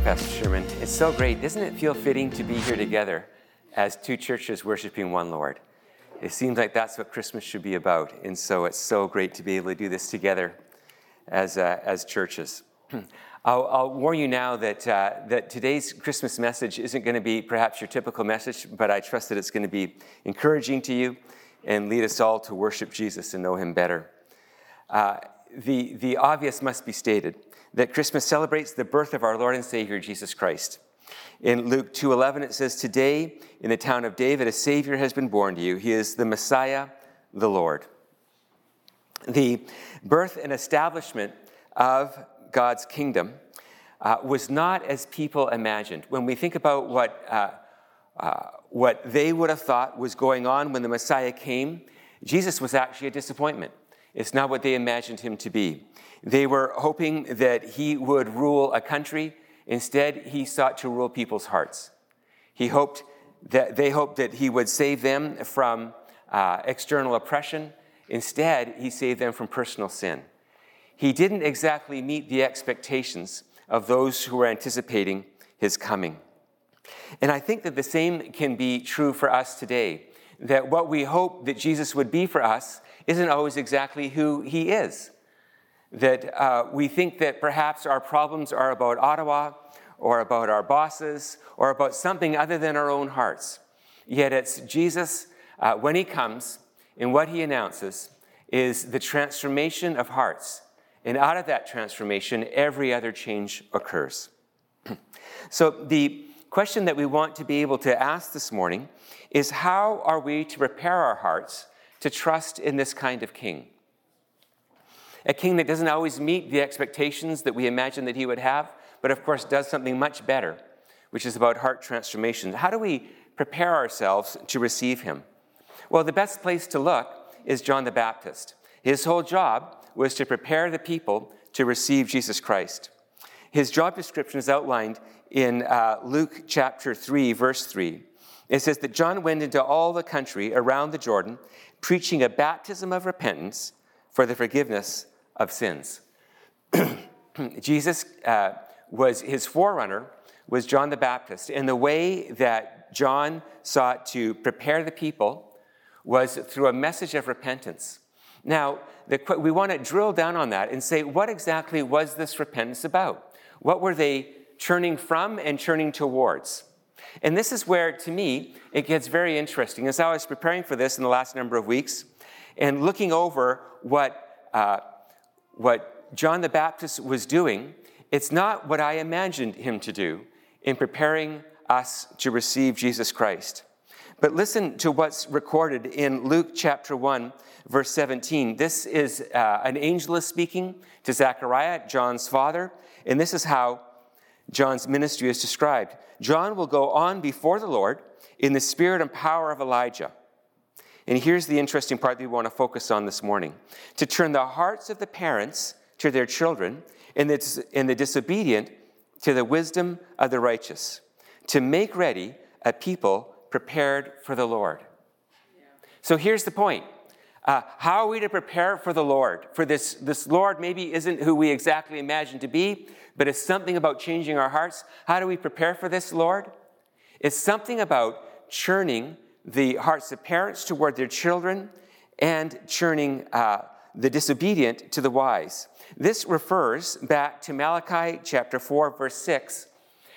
you, Pastor Sherman. It's so great. Doesn't it feel fitting to be here together as two churches worshiping one Lord? It seems like that's what Christmas should be about. And so it's so great to be able to do this together as, uh, as churches. I'll, I'll, warn you now that, uh, that today's Christmas message isn't going to be perhaps your typical message, but I trust that it's going to be encouraging to you and lead us all to worship Jesus and know him better. Uh, the, the obvious must be stated that Christmas celebrates the birth of our Lord and Savior Jesus Christ. In Luke 2:11 it says today in the town of David a savior has been born to you. He is the Messiah, the Lord. The birth and establishment of God's kingdom uh, was not as people imagined. When we think about what, uh, uh, what they would have thought was going on when the Messiah came, Jesus was actually a disappointment. It's not what they imagined him to be. They were hoping that he would rule a country. Instead, he sought to rule people's hearts. He hoped that they hoped that he would save them from uh, external oppression. Instead, he saved them from personal sin. He didn't exactly meet the expectations of those who were anticipating his coming. And I think that the same can be true for us today. That what we hope that Jesus would be for us isn't always exactly who he is. That uh, we think that perhaps our problems are about Ottawa or about our bosses or about something other than our own hearts. Yet it's Jesus, uh, when he comes, and what he announces is the transformation of hearts. And out of that transformation, every other change occurs. so, the question that we want to be able to ask this morning is how are we to prepare our hearts to trust in this kind of king. A king that doesn't always meet the expectations that we imagine that he would have, but of course does something much better, which is about heart transformation. How do we prepare ourselves to receive him? Well, the best place to look is John the Baptist. His whole job was to prepare the people to receive Jesus Christ. His job description is outlined in uh, Luke chapter 3, verse 3. It says that John went into all the country around the Jordan, preaching a baptism of repentance for the forgiveness of sins. Jesus uh, was his forerunner was John the Baptist, and the way that John sought to prepare the people was through a message of repentance. Now, the, we want to drill down on that and say, what exactly was this repentance about? What were they turning from and turning towards? And this is where, to me, it gets very interesting. As I was preparing for this in the last number of weeks and looking over what, uh, what John the Baptist was doing, it's not what I imagined him to do in preparing us to receive Jesus Christ. But listen to what's recorded in Luke chapter 1, verse 17. This is uh, an angel is speaking to Zechariah, John's father, and this is how John's ministry is described. John will go on before the Lord in the spirit and power of Elijah. And here's the interesting part that we want to focus on this morning to turn the hearts of the parents to their children and the, and the disobedient to the wisdom of the righteous, to make ready a people prepared for the Lord. So here's the point. Uh, how are we to prepare for the Lord? For this, this Lord maybe isn't who we exactly imagine to be, but it's something about changing our hearts. How do we prepare for this, Lord? It's something about churning the hearts of parents toward their children and churning uh, the disobedient to the wise. This refers back to Malachi chapter 4, verse 6,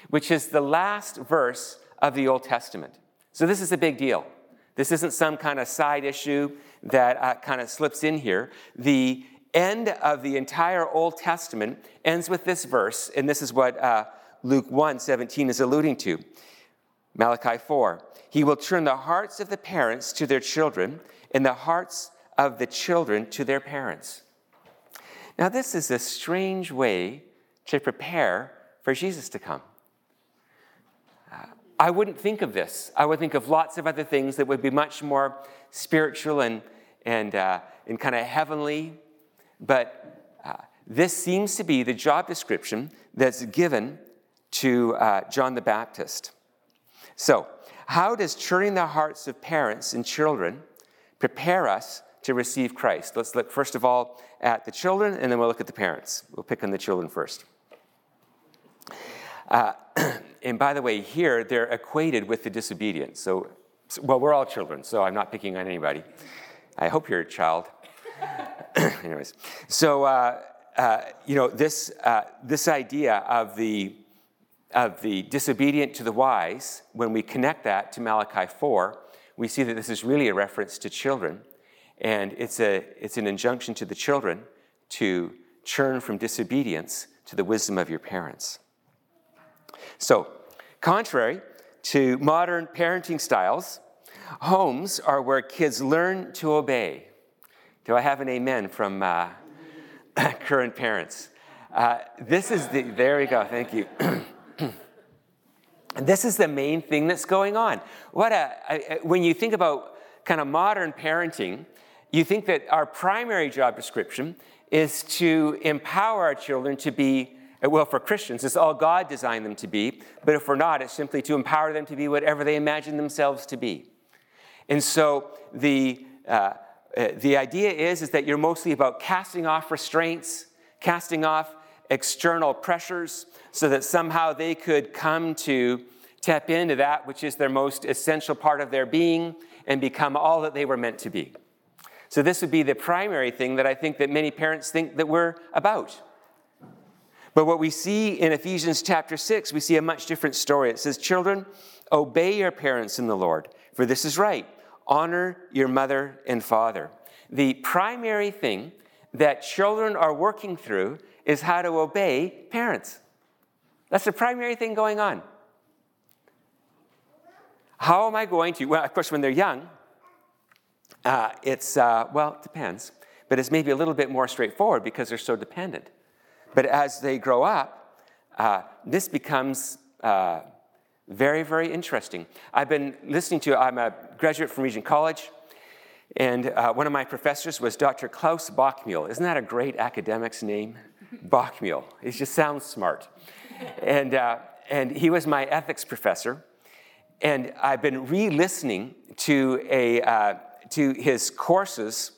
which is the last verse of the Old Testament. So this is a big deal. This isn't some kind of side issue that uh, kind of slips in here. The end of the entire Old Testament ends with this verse, and this is what uh, Luke 1 17 is alluding to. Malachi 4 He will turn the hearts of the parents to their children, and the hearts of the children to their parents. Now, this is a strange way to prepare for Jesus to come. I wouldn't think of this. I would think of lots of other things that would be much more spiritual and, and, uh, and kind of heavenly but uh, this seems to be the job description that's given to uh, John the Baptist. So, how does turning the hearts of parents and children prepare us to receive Christ? Let's look first of all at the children, and then we'll look at the parents. We'll pick on the children first. Uh, and by the way, here they're equated with the disobedient. So, well, we're all children, so I'm not picking on anybody. I hope you're a child. Anyways, so uh, uh, you know this uh, this idea of the of the disobedient to the wise. When we connect that to Malachi four, we see that this is really a reference to children, and it's a it's an injunction to the children to churn from disobedience to the wisdom of your parents. So, contrary to modern parenting styles, homes are where kids learn to obey. Do I have an amen from uh, current parents? Uh, this is the, there we go, thank you. this is the main thing that's going on. What a, when you think about kind of modern parenting, you think that our primary job description is to empower our children to be well, for Christians, it's all God designed them to be. But if we're not, it's simply to empower them to be whatever they imagine themselves to be. And so the, uh, uh, the idea is, is that you're mostly about casting off restraints, casting off external pressures, so that somehow they could come to tap into that which is their most essential part of their being and become all that they were meant to be. So this would be the primary thing that I think that many parents think that we're about. But what we see in Ephesians chapter 6, we see a much different story. It says, Children, obey your parents in the Lord, for this is right. Honor your mother and father. The primary thing that children are working through is how to obey parents. That's the primary thing going on. How am I going to? Well, of course, when they're young, uh, it's, uh, well, it depends, but it's maybe a little bit more straightforward because they're so dependent. But as they grow up, uh, this becomes uh, very, very interesting. I've been listening to, I'm a graduate from Regent College, and uh, one of my professors was Dr. Klaus Bockmuehl. Isn't that a great academic's name? Bockmuehl. It just sounds smart. And, uh, and he was my ethics professor. And I've been re listening to, a, uh, to his courses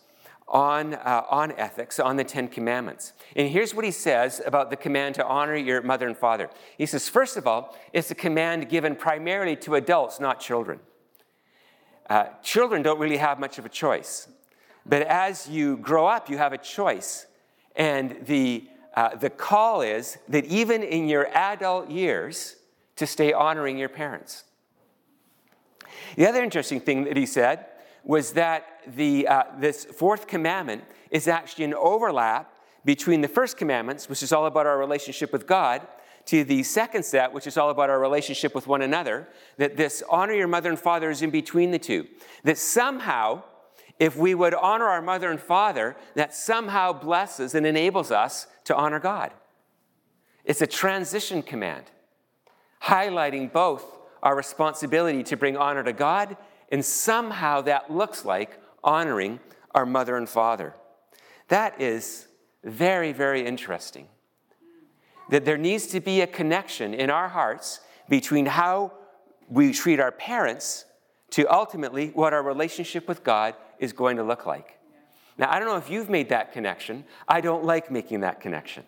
on, uh, on ethics, on the Ten Commandments. And here's what he says about the command to honor your mother and father. He says, first of all, it's a command given primarily to adults, not children. Uh, children don't really have much of a choice. But as you grow up, you have a choice. And the, uh, the call is that even in your adult years, to stay honoring your parents. The other interesting thing that he said was that the, uh, this fourth commandment is actually an overlap between the first commandments, which is all about our relationship with God, to the second set, which is all about our relationship with one another, that this honor your mother and father is in between the two. That somehow, if we would honor our mother and father, that somehow blesses and enables us to honor God. It's a transition command, highlighting both our responsibility to bring honor to God and somehow that looks like honoring our mother and father. That is very, very interesting. That there needs to be a connection in our hearts between how we treat our parents to ultimately what our relationship with God is going to look like. Now, I don't know if you've made that connection. I don't like making that connection.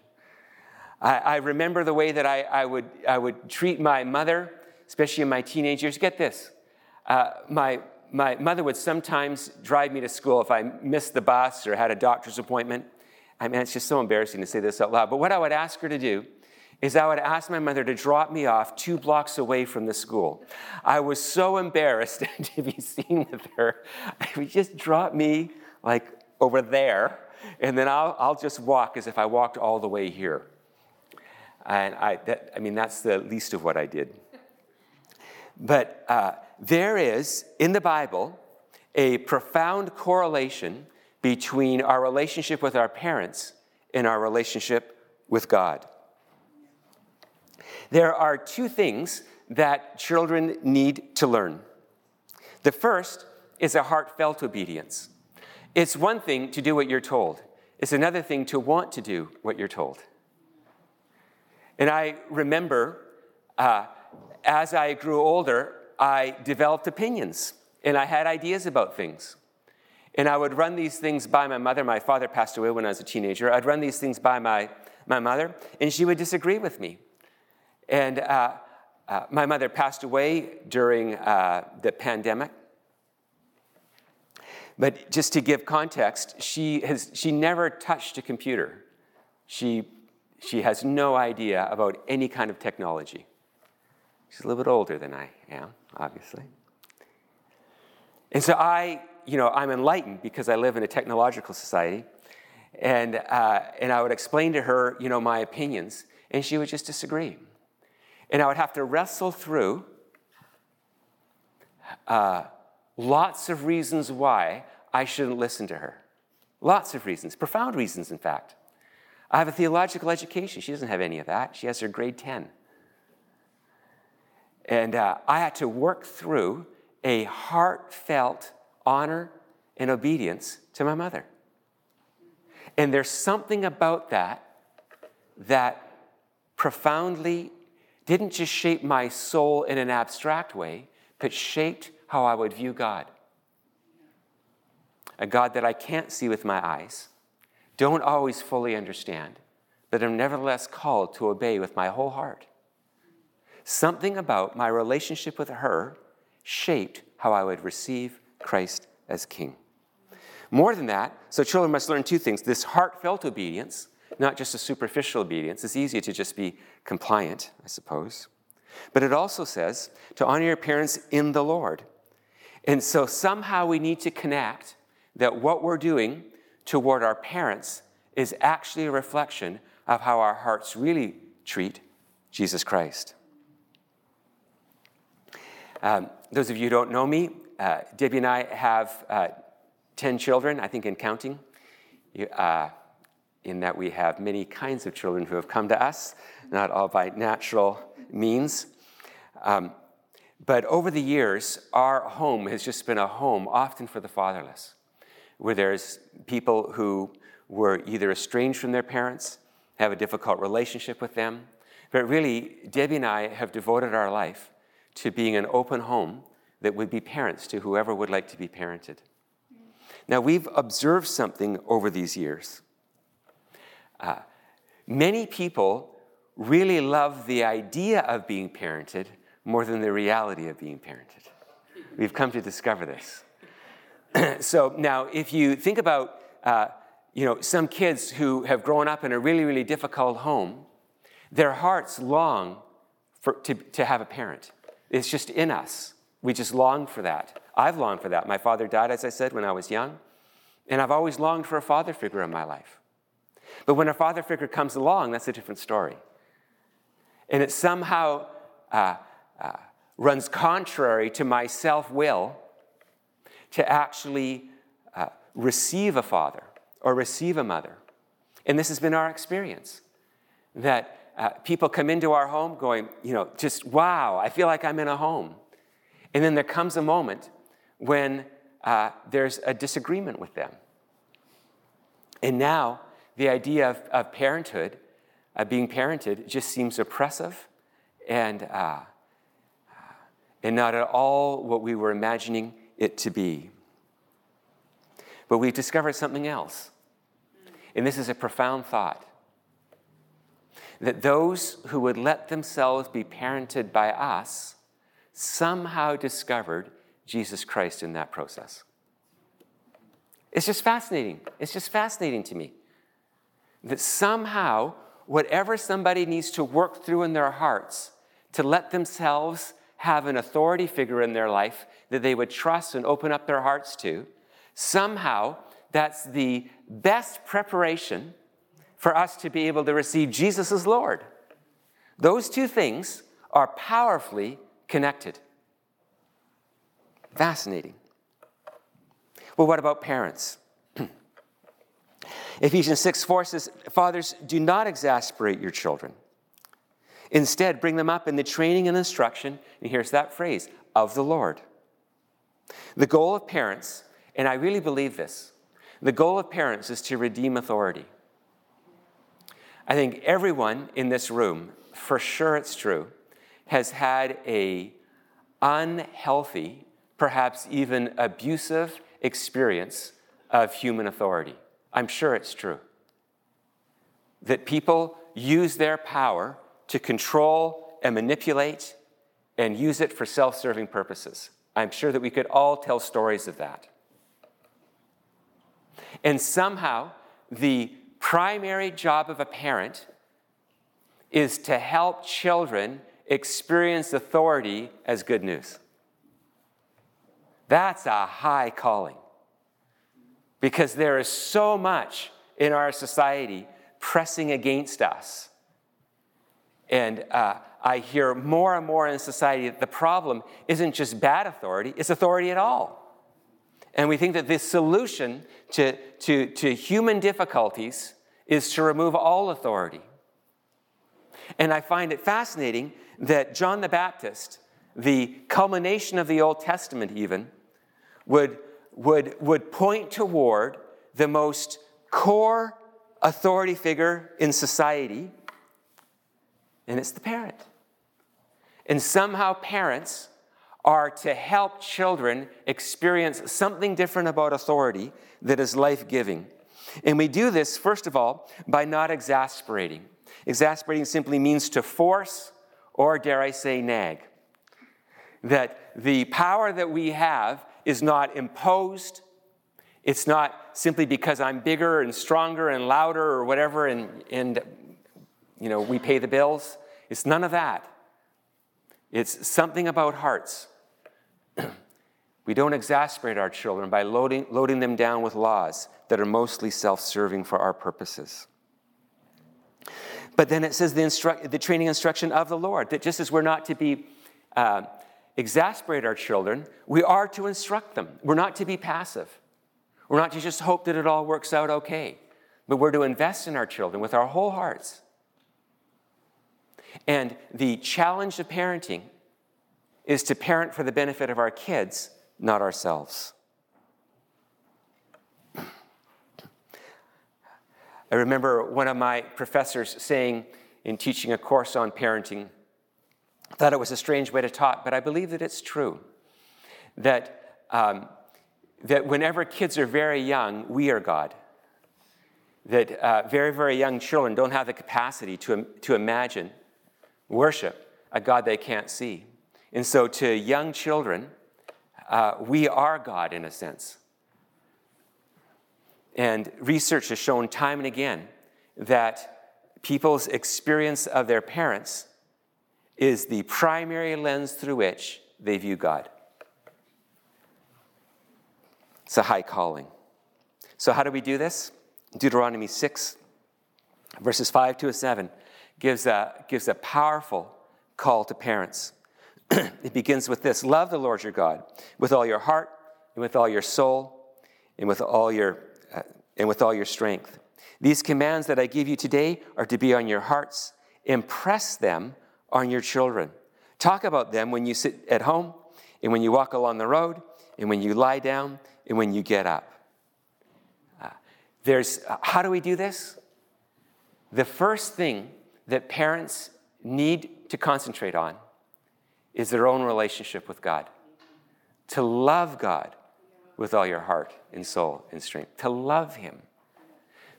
I, I remember the way that I, I, would, I would treat my mother, especially in my teenage years. Get this uh, my, my mother would sometimes drive me to school if I missed the bus or had a doctor's appointment. I mean, it's just so embarrassing to say this out loud. But what I would ask her to do is I would ask my mother to drop me off two blocks away from the school. I was so embarrassed to be seen with her. I would just drop me like over there, and then I'll, I'll just walk as if I walked all the way here. And I, that, I mean, that's the least of what I did. But uh, there is, in the Bible, a profound correlation between our relationship with our parents and our relationship with God. There are two things that children need to learn. The first is a heartfelt obedience. It's one thing to do what you're told, it's another thing to want to do what you're told. And I remember uh, as I grew older, I developed opinions and I had ideas about things. And I would run these things by my mother. My father passed away when I was a teenager. I'd run these things by my, my mother, and she would disagree with me. And uh, uh, my mother passed away during uh, the pandemic. But just to give context, she, has, she never touched a computer. She, she has no idea about any kind of technology. She's a little bit older than I am, obviously. And so I, you know, I'm enlightened because I live in a technological society. And, uh, and I would explain to her, you know, my opinions, and she would just disagree. And I would have to wrestle through uh, lots of reasons why I shouldn't listen to her. Lots of reasons, profound reasons, in fact. I have a theological education. She doesn't have any of that. She has her grade 10. And uh, I had to work through a heartfelt honor and obedience to my mother. And there's something about that that profoundly didn't just shape my soul in an abstract way, but shaped how I would view God. A God that I can't see with my eyes, don't always fully understand, but am nevertheless called to obey with my whole heart. Something about my relationship with her shaped how I would receive Christ as King. More than that, so children must learn two things this heartfelt obedience, not just a superficial obedience. It's easier to just be compliant, I suppose. But it also says to honor your parents in the Lord. And so somehow we need to connect that what we're doing toward our parents is actually a reflection of how our hearts really treat Jesus Christ. Um, those of you who don't know me, uh, Debbie and I have uh, 10 children, I think, in counting, uh, in that we have many kinds of children who have come to us, not all by natural means. Um, but over the years, our home has just been a home, often for the fatherless, where there's people who were either estranged from their parents, have a difficult relationship with them. But really, Debbie and I have devoted our life to being an open home that would be parents to whoever would like to be parented. Now, we've observed something over these years. Uh, many people really love the idea of being parented more than the reality of being parented. We've come to discover this. so now, if you think about, uh, you know, some kids who have grown up in a really, really difficult home, their hearts long for, to, to have a parent. It's just in us. We just long for that. I've longed for that. My father died, as I said, when I was young, and I've always longed for a father figure in my life. But when a father figure comes along, that's a different story. And it somehow uh, uh, runs contrary to my self will to actually uh, receive a father or receive a mother. And this has been our experience that uh, people come into our home going, you know, just wow, I feel like I'm in a home. And then there comes a moment when uh, there's a disagreement with them. And now the idea of, of parenthood, uh, being parented, just seems oppressive and, uh, and not at all what we were imagining it to be. But we've discovered something else. And this is a profound thought that those who would let themselves be parented by us somehow discovered Jesus Christ in that process. It's just fascinating. It's just fascinating to me that somehow, whatever somebody needs to work through in their hearts to let themselves have an authority figure in their life that they would trust and open up their hearts to, somehow that's the best preparation for us to be able to receive Jesus as Lord. Those two things are powerfully connected. Fascinating. Well, what about parents? Ephesians 6 4 says, Fathers, do not exasperate your children. Instead, bring them up in the training and instruction, and here's that phrase, of the Lord. The goal of parents, and I really believe this, the goal of parents is to redeem authority. I think everyone in this room, for sure it's true, has had a unhealthy, perhaps even abusive experience of human authority. I'm sure it's true. That people use their power to control and manipulate and use it for self serving purposes. I'm sure that we could all tell stories of that. And somehow, the primary job of a parent is to help children experience authority as good news. That's a high calling because there is so much in our society pressing against us. And uh, I hear more and more in society that the problem isn't just bad authority, it's authority at all. And we think that the solution to, to, to human difficulties is to remove all authority. And I find it fascinating that John the Baptist, the culmination of the Old Testament, even, would, would, would point toward the most core authority figure in society, and it's the parent. And somehow, parents are to help children experience something different about authority that is life giving. And we do this, first of all, by not exasperating. Exasperating simply means to force, or dare I say, nag. That the power that we have is not imposed. It's not simply because I'm bigger and stronger and louder or whatever, and, and you know, we pay the bills. It's none of that. It's something about hearts. we don't exasperate our children by loading, loading them down with laws that are mostly self serving for our purposes. But then it says the, instru- the training instruction of the Lord, that just as we're not to be uh, exasperate our children, we are to instruct them. We're not to be passive. We're not to just hope that it all works out okay, but we're to invest in our children with our whole hearts. And the challenge of parenting is to parent for the benefit of our kids, not ourselves. I remember one of my professors saying in teaching a course on parenting, thought it was a strange way to talk, but I believe that it's true. That, um, that whenever kids are very young, we are God. That uh, very, very young children don't have the capacity to, to imagine worship a God they can't see. And so, to young children, uh, we are God in a sense. And research has shown time and again that people's experience of their parents is the primary lens through which they view God. It's a high calling. So, how do we do this? Deuteronomy 6, verses 5 to 7, gives a, gives a powerful call to parents. it begins with this Love the Lord your God with all your heart, and with all your soul, and with all your and with all your strength. These commands that I give you today are to be on your hearts. Impress them on your children. Talk about them when you sit at home, and when you walk along the road, and when you lie down, and when you get up. Uh, there's, uh, how do we do this? The first thing that parents need to concentrate on is their own relationship with God. To love God with all your heart and soul and strength, to love Him.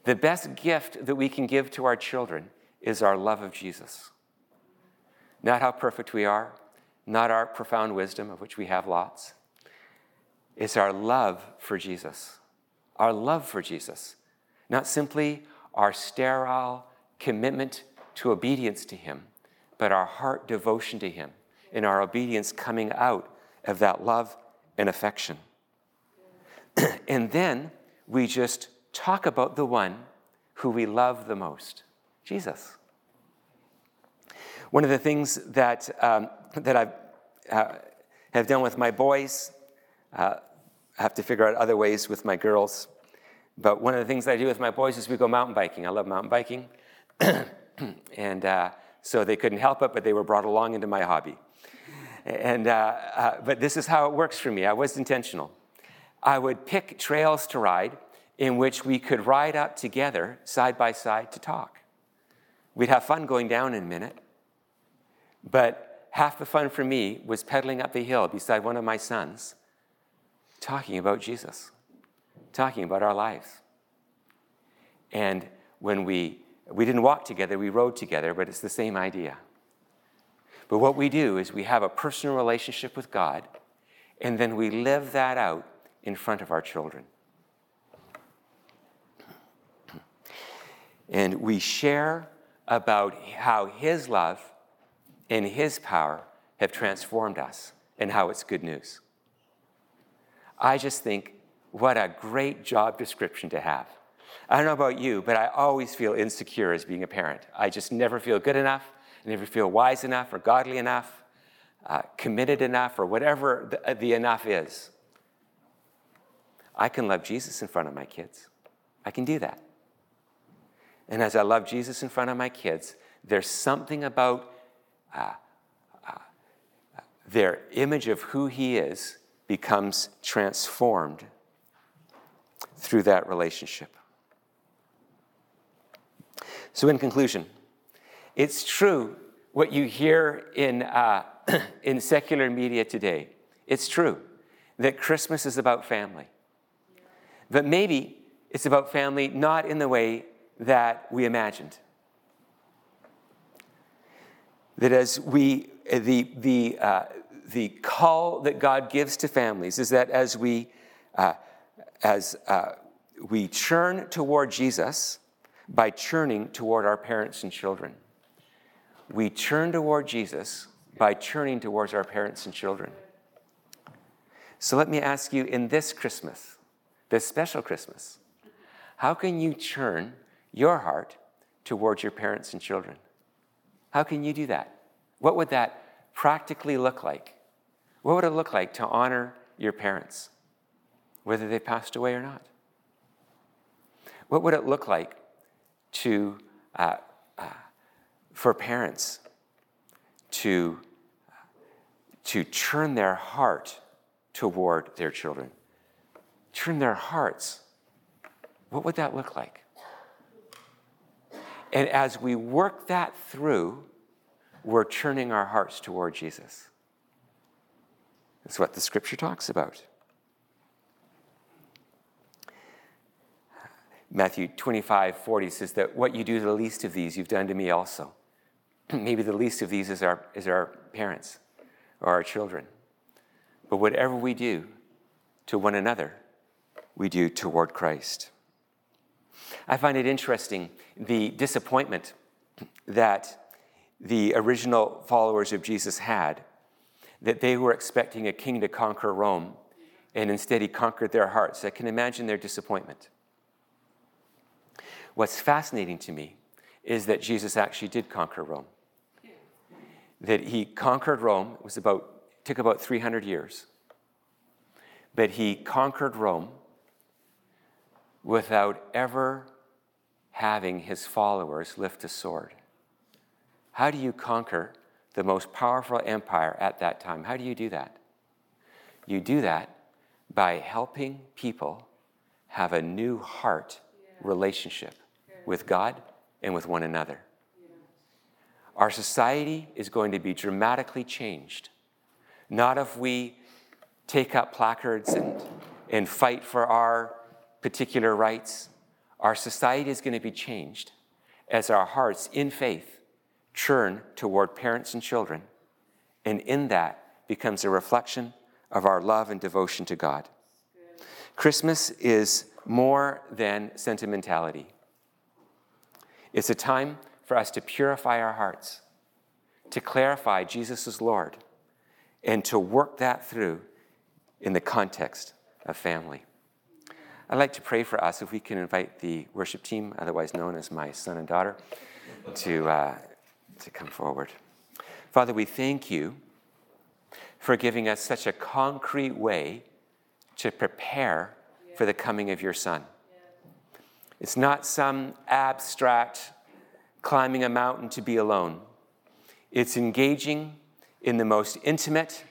The best gift that we can give to our children is our love of Jesus. Not how perfect we are, not our profound wisdom, of which we have lots. It's our love for Jesus. Our love for Jesus. Not simply our sterile commitment to obedience to Him, but our heart devotion to Him and our obedience coming out of that love and affection. and then we just talk about the one who we love the most Jesus. One of the things that, um, that I uh, have done with my boys, uh, I have to figure out other ways with my girls. But one of the things that I do with my boys is we go mountain biking. I love mountain biking. and uh, so they couldn't help it, but they were brought along into my hobby. And, uh, uh, but this is how it works for me. I was intentional. I would pick trails to ride in which we could ride up together, side by side, to talk. We'd have fun going down in a minute, but half the fun for me was pedaling up the hill beside one of my sons, talking about Jesus, talking about our lives. And when we we didn't walk together, we rode together, but it's the same idea. But what we do is we have a personal relationship with God, and then we live that out in front of our children. And we share about how His love and His power have transformed us and how it's good news. I just think what a great job description to have. I don't know about you, but I always feel insecure as being a parent. I just never feel good enough, I you feel wise enough or godly enough, uh, committed enough, or whatever the, the enough is. I can love Jesus in front of my kids. I can do that. And as I love Jesus in front of my kids, there's something about uh, uh, their image of who He is becomes transformed through that relationship. So, in conclusion, it's true what you hear in, uh, in secular media today. It's true that Christmas is about family. But maybe it's about family not in the way that we imagined. That as we, the, the, uh, the call that God gives to families is that as we, uh, as uh, we churn toward Jesus by churning toward our parents and children, we turn toward Jesus by turning towards our parents and children. So let me ask you in this Christmas, this special Christmas, how can you turn your heart towards your parents and children? How can you do that? What would that practically look like? What would it look like to honor your parents, whether they passed away or not? What would it look like to, uh, uh, for parents to, to turn their heart toward their children? Turn their hearts. What would that look like? And as we work that through, we're turning our hearts toward Jesus. That's what the scripture talks about. Matthew 25, 40 says that what you do to the least of these, you've done to me also. Maybe the least of these is our, is our parents or our children. But whatever we do to one another, we do toward Christ. I find it interesting the disappointment that the original followers of Jesus had, that they were expecting a king to conquer Rome, and instead he conquered their hearts. I can imagine their disappointment. What's fascinating to me is that Jesus actually did conquer Rome. That he conquered Rome, it was about, took about 300 years. But he conquered Rome without ever having his followers lift a sword. How do you conquer the most powerful empire at that time? How do you do that? You do that by helping people have a new heart relationship with God and with one another. Our society is going to be dramatically changed, not if we take up placards and, and fight for our particular rights, our society is going to be changed as our hearts in faith churn toward parents and children, and in that becomes a reflection of our love and devotion to God. Christmas is more than sentimentality. It's a time for us to purify our hearts, to clarify Jesus is Lord, and to work that through in the context of family. I'd like to pray for us if we can invite the worship team, otherwise known as my son and daughter, to, uh, to come forward. Father, we thank you for giving us such a concrete way to prepare for the coming of your son. It's not some abstract climbing a mountain to be alone. It's engaging in the most intimate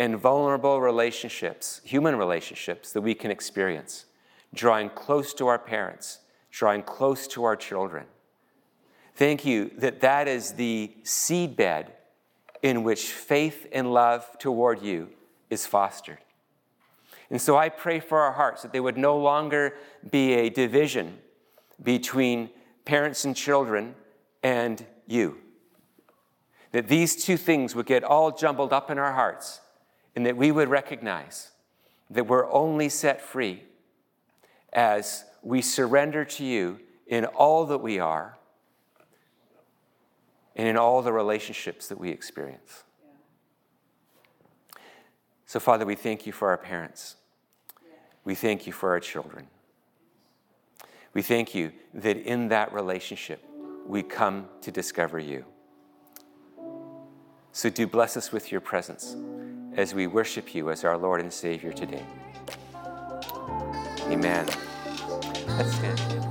and vulnerable relationships, human relationships that we can experience, drawing close to our parents, drawing close to our children. Thank you that that is the seedbed in which faith and love toward you is fostered. And so I pray for our hearts that there would no longer be a division between parents and children and you. that these two things would get all jumbled up in our hearts, and that we would recognize that we're only set free as we surrender to you in all that we are and in all the relationships that we experience. So, Father, we thank you for our parents. We thank you for our children. We thank you that in that relationship, we come to discover you. So, do bless us with your presence as we worship you as our Lord and Savior today. Amen. Let's stand.